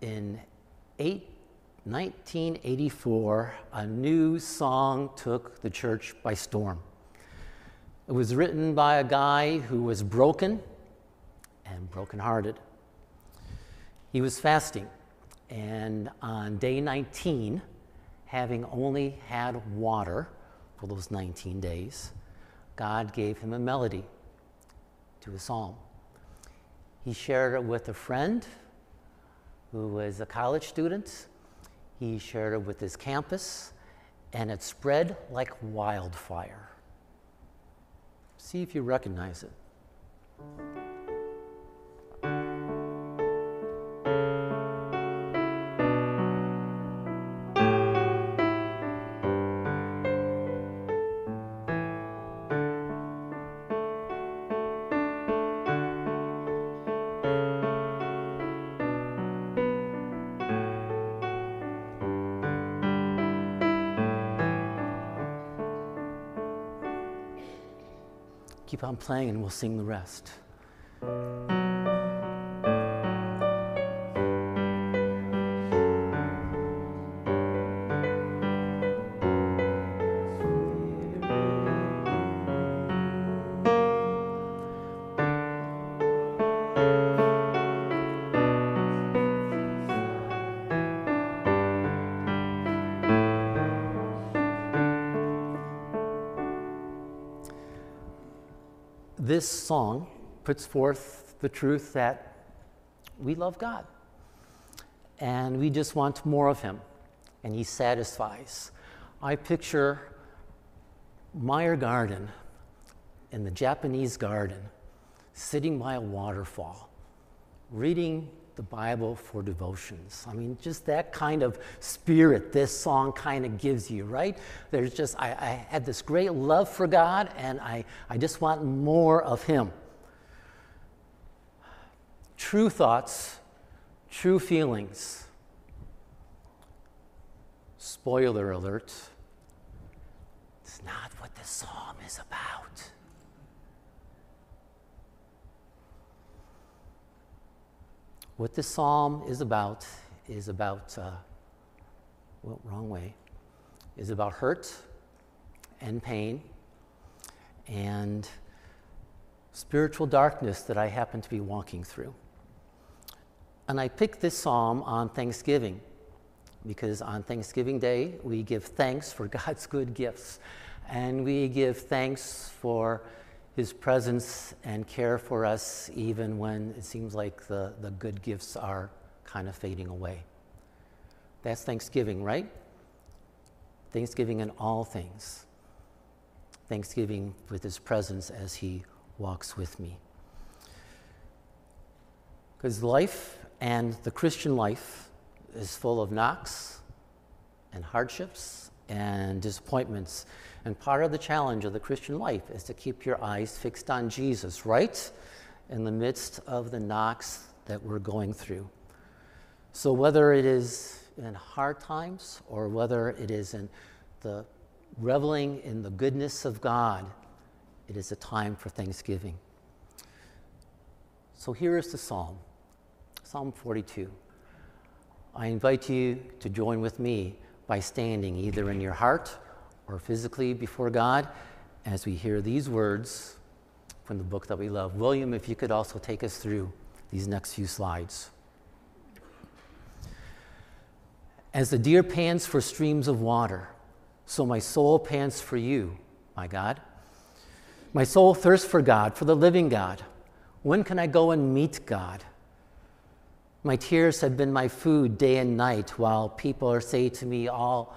in eight, 1984, a new song took the church by storm. It was written by a guy who was broken and brokenhearted. He was fasting, and on day 19, having only had water for those 19 days, God gave him a melody to a psalm. He shared it with a friend who was a college student. He shared it with his campus, and it spread like wildfire. See if you recognize it. On playing and we'll sing the rest. This song puts forth the truth that we love God and we just want more of Him, and He satisfies. I picture Meijer Garden in the Japanese garden, sitting by a waterfall, reading the Bible for devotions. I mean, just that kind of spirit this song kind of gives you, right? There's just, I, I had this great love for God, and I, I just want more of Him. True thoughts, true feelings. Spoiler alert, it's not what this psalm is about. What this psalm is about is about, uh, well, wrong way, is about hurt and pain and spiritual darkness that I happen to be walking through. And I picked this psalm on Thanksgiving because on Thanksgiving Day we give thanks for God's good gifts and we give thanks for his presence and care for us even when it seems like the, the good gifts are kind of fading away. That's Thanksgiving, right? Thanksgiving in all things. Thanksgiving with his presence as he walks with me. Because life and the Christian life is full of knocks and hardships and disappointments and part of the challenge of the Christian life is to keep your eyes fixed on Jesus, right? In the midst of the knocks that we're going through. So, whether it is in hard times or whether it is in the reveling in the goodness of God, it is a time for thanksgiving. So, here is the psalm Psalm 42. I invite you to join with me by standing either in your heart or physically before God as we hear these words from the book that we love. William, if you could also take us through these next few slides. As the deer pants for streams of water, so my soul pants for you, my God. My soul thirsts for God, for the living God. When can I go and meet God? My tears have been my food day and night, while people are saying to me all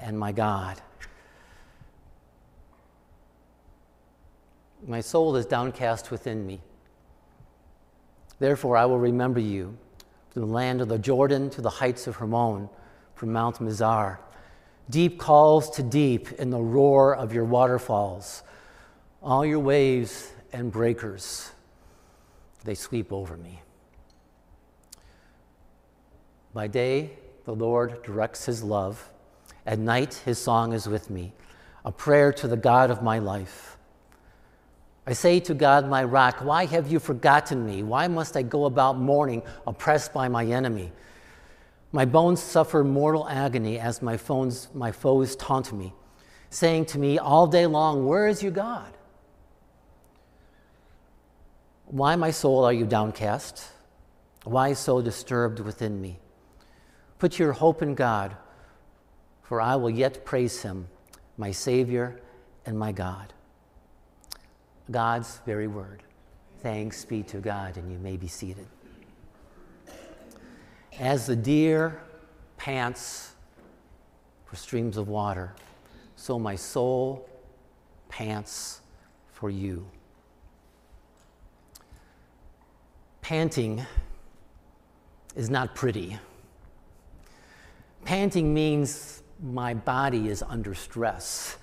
and my God. My soul is downcast within me. Therefore, I will remember you, from the land of the Jordan to the heights of Hermon, from Mount Mizar. Deep calls to deep in the roar of your waterfalls. All your waves and breakers, they sweep over me. By day, the Lord directs his love. At night, his song is with me, a prayer to the God of my life. I say to God, my rock, why have you forgotten me? Why must I go about mourning, oppressed by my enemy? My bones suffer mortal agony as my, phones, my foes taunt me, saying to me all day long, Where is your God? Why, my soul, are you downcast? Why so disturbed within me? Put your hope in God, for I will yet praise him, my Savior and my God. God's very word. Thanks be to God, and you may be seated. As the deer pants for streams of water, so my soul pants for you. Panting is not pretty. Panting means my body is under stress.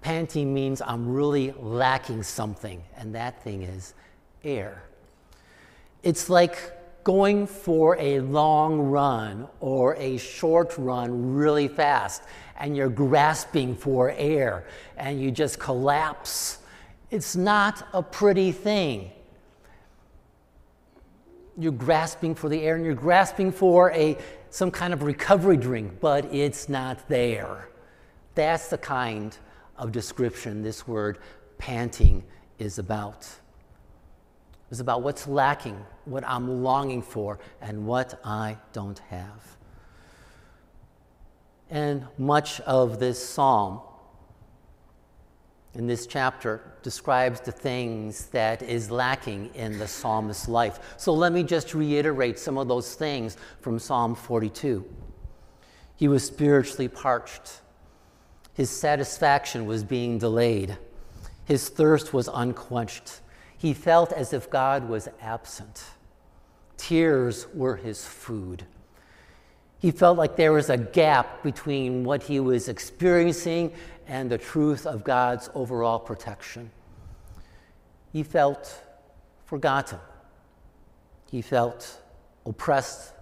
Panting means I'm really lacking something, and that thing is air. It's like going for a long run or a short run really fast, and you're grasping for air and you just collapse. It's not a pretty thing. You're grasping for the air and you're grasping for a, some kind of recovery drink, but it's not there. That's the kind of description this word panting is about. It's about what's lacking, what I'm longing for, and what I don't have. And much of this psalm in this chapter describes the things that is lacking in the psalmist's life. So let me just reiterate some of those things from Psalm 42. He was spiritually parched. His satisfaction was being delayed. His thirst was unquenched. He felt as if God was absent. Tears were his food. He felt like there was a gap between what he was experiencing and the truth of God's overall protection. He felt forgotten. He felt oppressed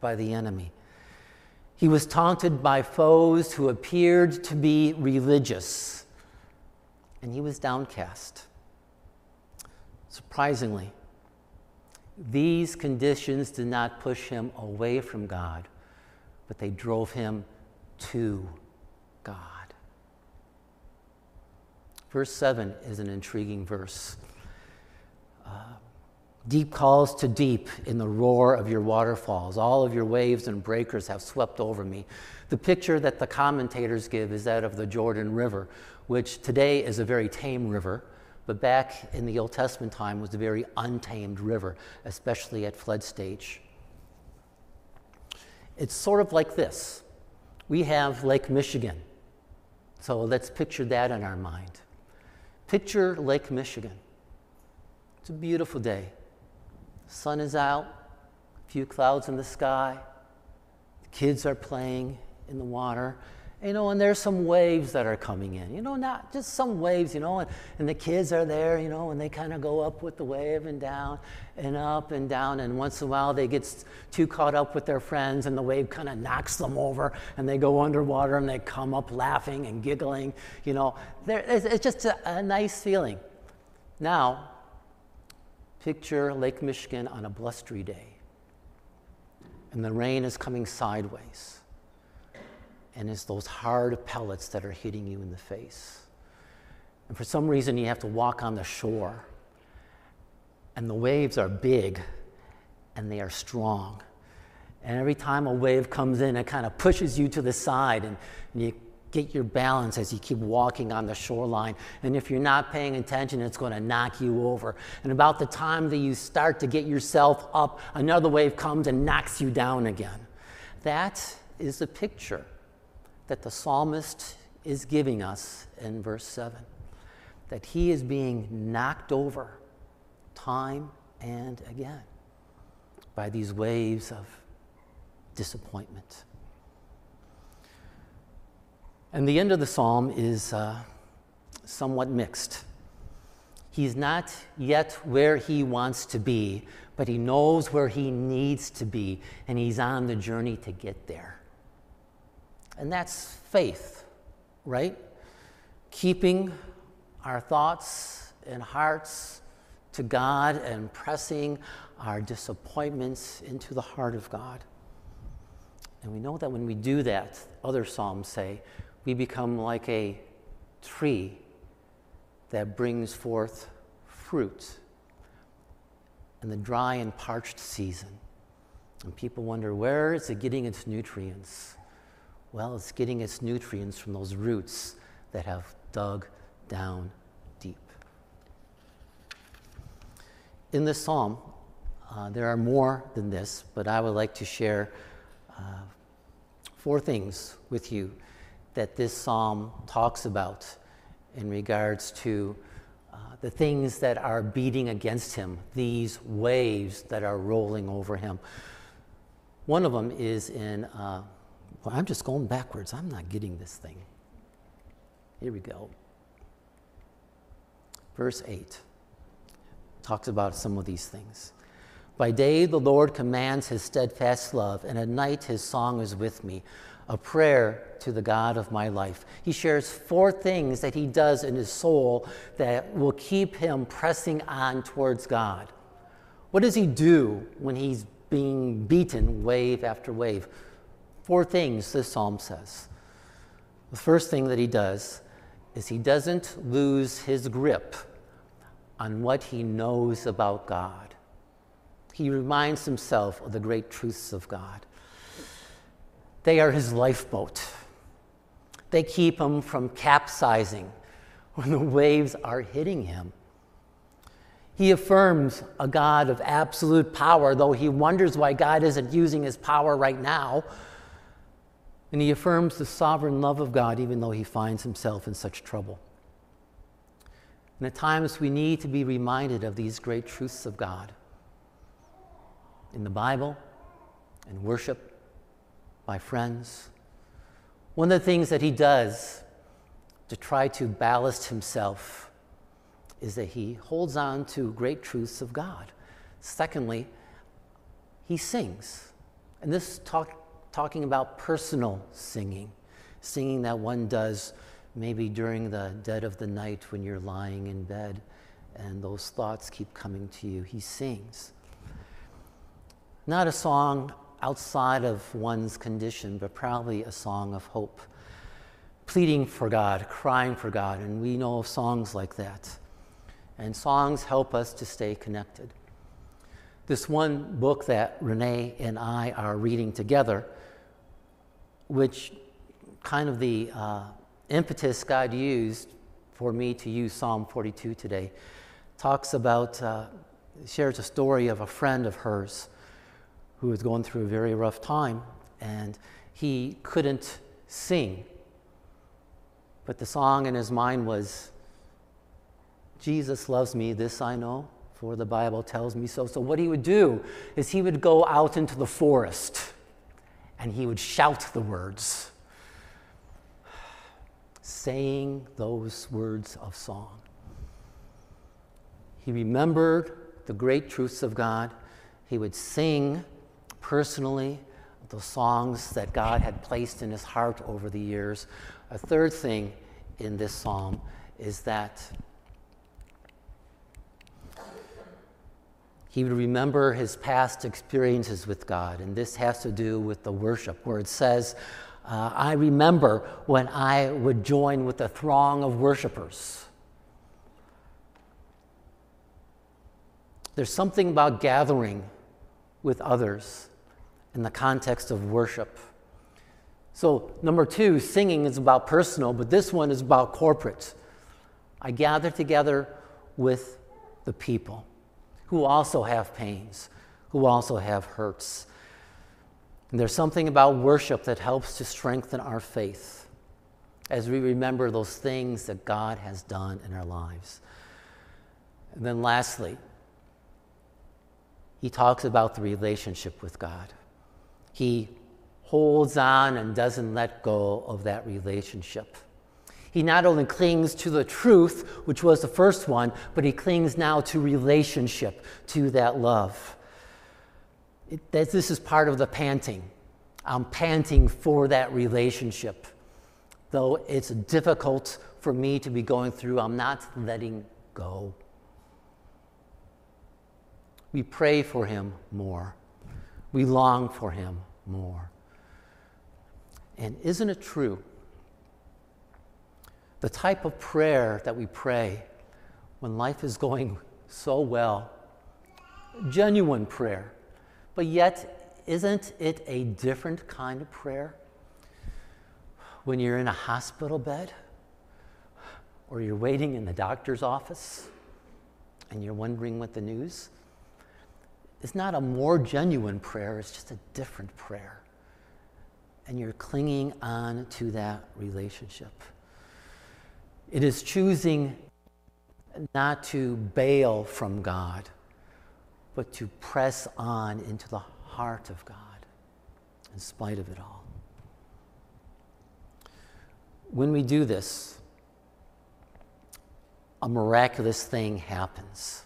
by the enemy. He was taunted by foes who appeared to be religious, and he was downcast. Surprisingly, these conditions did not push him away from God, but they drove him to God. Verse 7 is an intriguing verse. Uh, Deep calls to deep in the roar of your waterfalls. All of your waves and breakers have swept over me. The picture that the commentators give is that of the Jordan River, which today is a very tame river, but back in the Old Testament time was a very untamed river, especially at flood stage. It's sort of like this. We have Lake Michigan. So let's picture that in our mind. Picture Lake Michigan. It's a beautiful day. Sun is out, a few clouds in the sky. The kids are playing in the water. You know, and there's some waves that are coming in. You know, not just some waves, you know, and, and the kids are there, you know, and they kind of go up with the wave and down and up and down. And once in a while they get too caught up with their friends and the wave kind of knocks them over and they go underwater and they come up laughing and giggling. You know, it's, it's just a, a nice feeling. Now, Picture Lake Michigan on a blustery day, and the rain is coming sideways, and it's those hard pellets that are hitting you in the face. And for some reason, you have to walk on the shore, and the waves are big and they are strong. And every time a wave comes in, it kind of pushes you to the side, and, and you get your balance as you keep walking on the shoreline. And if you're not paying attention, it's going to knock you over. And about the time that you start to get yourself up, another wave comes and knocks you down again. That is the picture that the psalmist is giving us in verse 7 that he is being knocked over time and again by these waves of disappointment. And the end of the psalm is uh, somewhat mixed. He's not yet where he wants to be, but he knows where he needs to be, and he's on the journey to get there. And that's faith, right? Keeping our thoughts and hearts to God and pressing our disappointments into the heart of God. And we know that when we do that, other Psalms say, we become like a tree that brings forth fruit in the dry and parched season. And people wonder, where is it getting its nutrients? Well, it's getting its nutrients from those roots that have dug down deep. In this psalm, uh, there are more than this, but I would like to share uh, four things with you that this psalm talks about in regards to uh, the things that are beating against him, these waves that are rolling over him. One of them is in, uh, well, I'm just going backwards. I'm not getting this thing. Here we go. Verse 8 talks about some of these things. By day, the Lord commands his steadfast love, and at night, his song is with me, a prayer to the God of my life. He shares four things that he does in his soul that will keep him pressing on towards God. What does he do when he's being beaten wave after wave? Four things, this psalm says. The first thing that he does is he doesn't lose his grip on what he knows about God he reminds himself of the great truths of God. They are his lifeboat. They keep him from capsizing when the waves are hitting him. He affirms a God of absolute power, though he wonders why God isn't using his power right now. And he affirms the sovereign love of God, even though he finds himself in such trouble. And at times we need to be reminded of these great truths of God in the Bible and worship by friends. One of the things that he does to try to ballast himself is that he holds on to great truths of God. Secondly, he sings. And this talk, talking about personal singing, singing that one does maybe during the dead of the night when you're lying in bed and those thoughts keep coming to you. He sings. Not a song outside of one's condition, but probably a song of hope, pleading for God, crying for God. And we know songs like that. And songs help us to stay connected. This one book that Renee and I are reading together, which kind of the uh, impetus God used for me to use Psalm 42 today, talks about, uh, shares a story of a friend of hers who was going through a very rough time, and he couldn't sing. But the song in his mind was, Jesus loves me, this I know, for the Bible tells me so. So, what he would do is he would go out into the forest and he would shout the words, saying those words of song. He remembered the great truths of God. He would sing personally, the songs that God had placed in his heart over the years. A third thing in this psalm is that he would remember his past experiences with God, and this has to do with the worship, where it says, uh, I remember when I would join with a throng of worshipers. There's something about gathering with others in the context of worship. So, number two, singing is about personal, but this one is about corporate. I gather together with the people who also have pains, who also have hurts. And there's something about worship that helps to strengthen our faith as we remember those things that God has done in our lives. And then, lastly, he talks about the relationship with God. He holds on and doesn't let go of that relationship. He not only clings to the truth, which was the first one, but he clings now to relationship, to that love. It, this is part of the panting. I'm panting for that relationship. Though it's difficult for me to be going through, I'm not letting go. We pray for him more. We long for him more. And isn't it true? The type of prayer that we pray when life is going so well, genuine prayer, but yet isn't it a different kind of prayer when you're in a hospital bed or you're waiting in the doctor's office and you're wondering what the news? It's not a more genuine prayer, it's just a different prayer and you're clinging on to that relationship. It is choosing not to bail from God, but to press on into the heart of God in spite of it all. When we do this, a miraculous thing happens.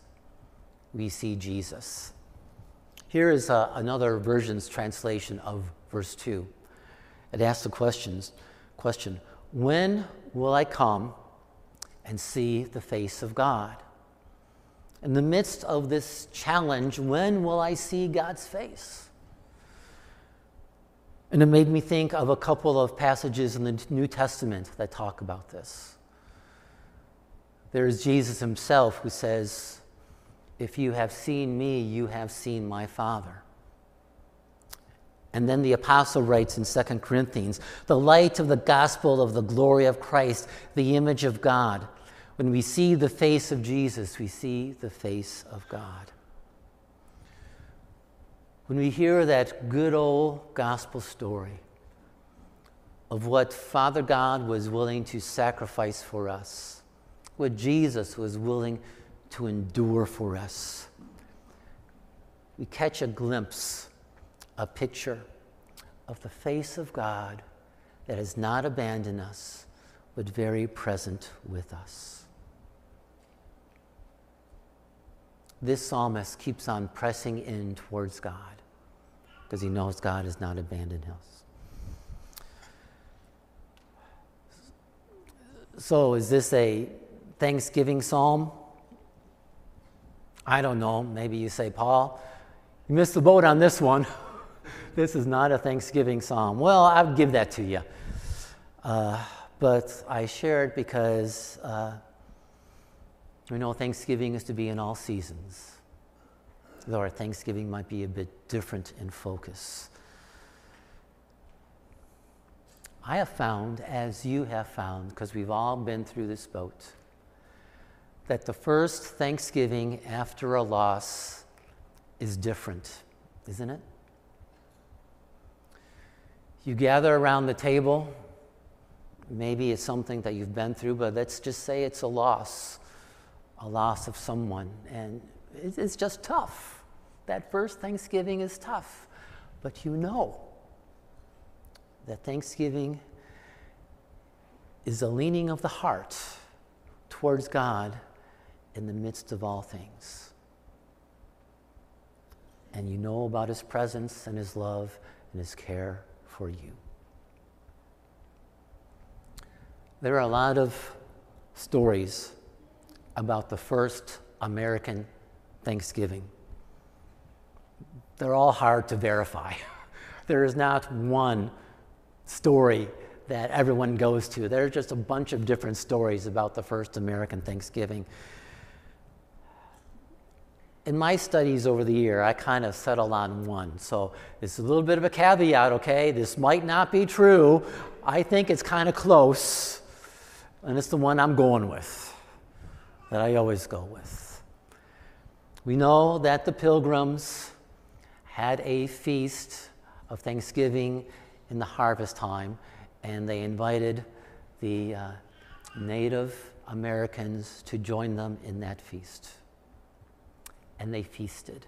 We see Jesus. Here is uh, another version's translation of verse 2. It asks the questions, question When will I come and see the face of God? In the midst of this challenge, when will I see God's face? And it made me think of a couple of passages in the New Testament that talk about this. There's Jesus himself who says, If you have seen me, you have seen my Father. And then the apostle writes in 2 Corinthians the light of the gospel of the glory of Christ, the image of God. When we see the face of Jesus, we see the face of God. When we hear that good old gospel story of what Father God was willing to sacrifice for us, what Jesus was willing to endure for us, we catch a glimpse a picture of the face of God that has not abandoned us, but very present with us. This psalmist keeps on pressing in towards God because he knows God has not abandoned us. So, is this a Thanksgiving psalm? I don't know. Maybe you say, Paul, you missed the boat on this one. this is not a Thanksgiving psalm. Well, I'll give that to you. Uh, but I share it because uh, we know Thanksgiving is to be in all seasons, though our Thanksgiving might be a bit different in focus. I have found, as you have found, because we've all been through this boat, that the first Thanksgiving after a loss is different, isn't it? You gather around the table. Maybe it's something that you've been through, but let's just say it's a loss, a loss of someone. And it's just tough. That first Thanksgiving is tough. But you know that Thanksgiving is a leaning of the heart towards God in the midst of all things. And you know about His presence and His love and His care for you. There are a lot of stories about the first American Thanksgiving. They're all hard to verify. there is not one story that everyone goes to. There are just a bunch of different stories about the first American Thanksgiving in my studies over the year, I kind of settled on one. So it's a little bit of a caveat, okay? This might not be true. I think it's kind of close, and it's the one I'm going with, that I always go with. We know that the pilgrims had a feast of Thanksgiving in the harvest time, and they invited the uh, Native Americans to join them in that feast and they feasted.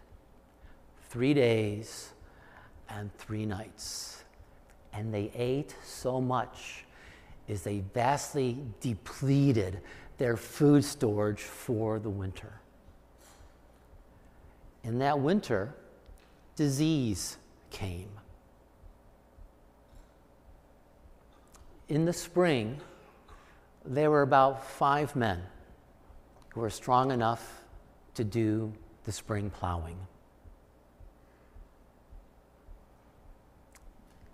Three days and three nights. and they ate so much is they vastly depleted their food storage for the winter. In that winter, disease came. In the spring, there were about five men who were strong enough to do the spring plowing.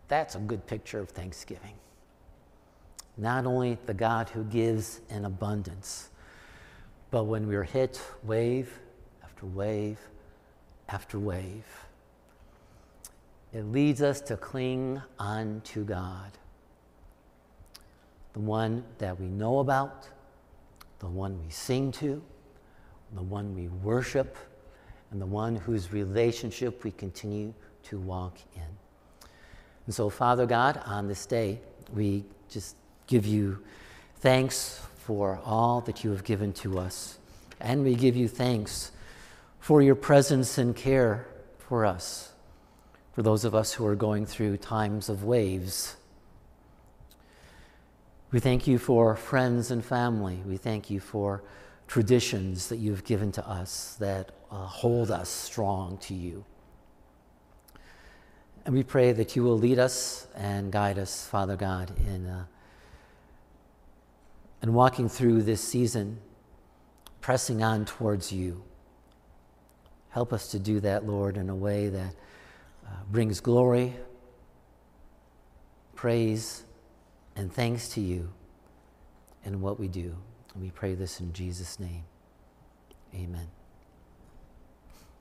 That's a good picture of Thanksgiving. Not only the God who gives in abundance, but when we're hit wave after wave after wave, it leads us to cling on to God, the one that we know about, the one we sing to, the one we worship, and the one whose relationship we continue to walk in. And so, Father God, on this day, we just give you thanks for all that you have given to us. And we give you thanks for your presence and care for us, for those of us who are going through times of waves. We thank you for friends and family. We thank you for traditions that you've given to us that uh, hold us strong to you. And we pray that you will lead us and guide us, Father God, in, uh, in walking through this season, pressing on towards you. Help us to do that, Lord, in a way that uh, brings glory, praise, and thanks to you in what we do. And we pray this in Jesus' name. Amen.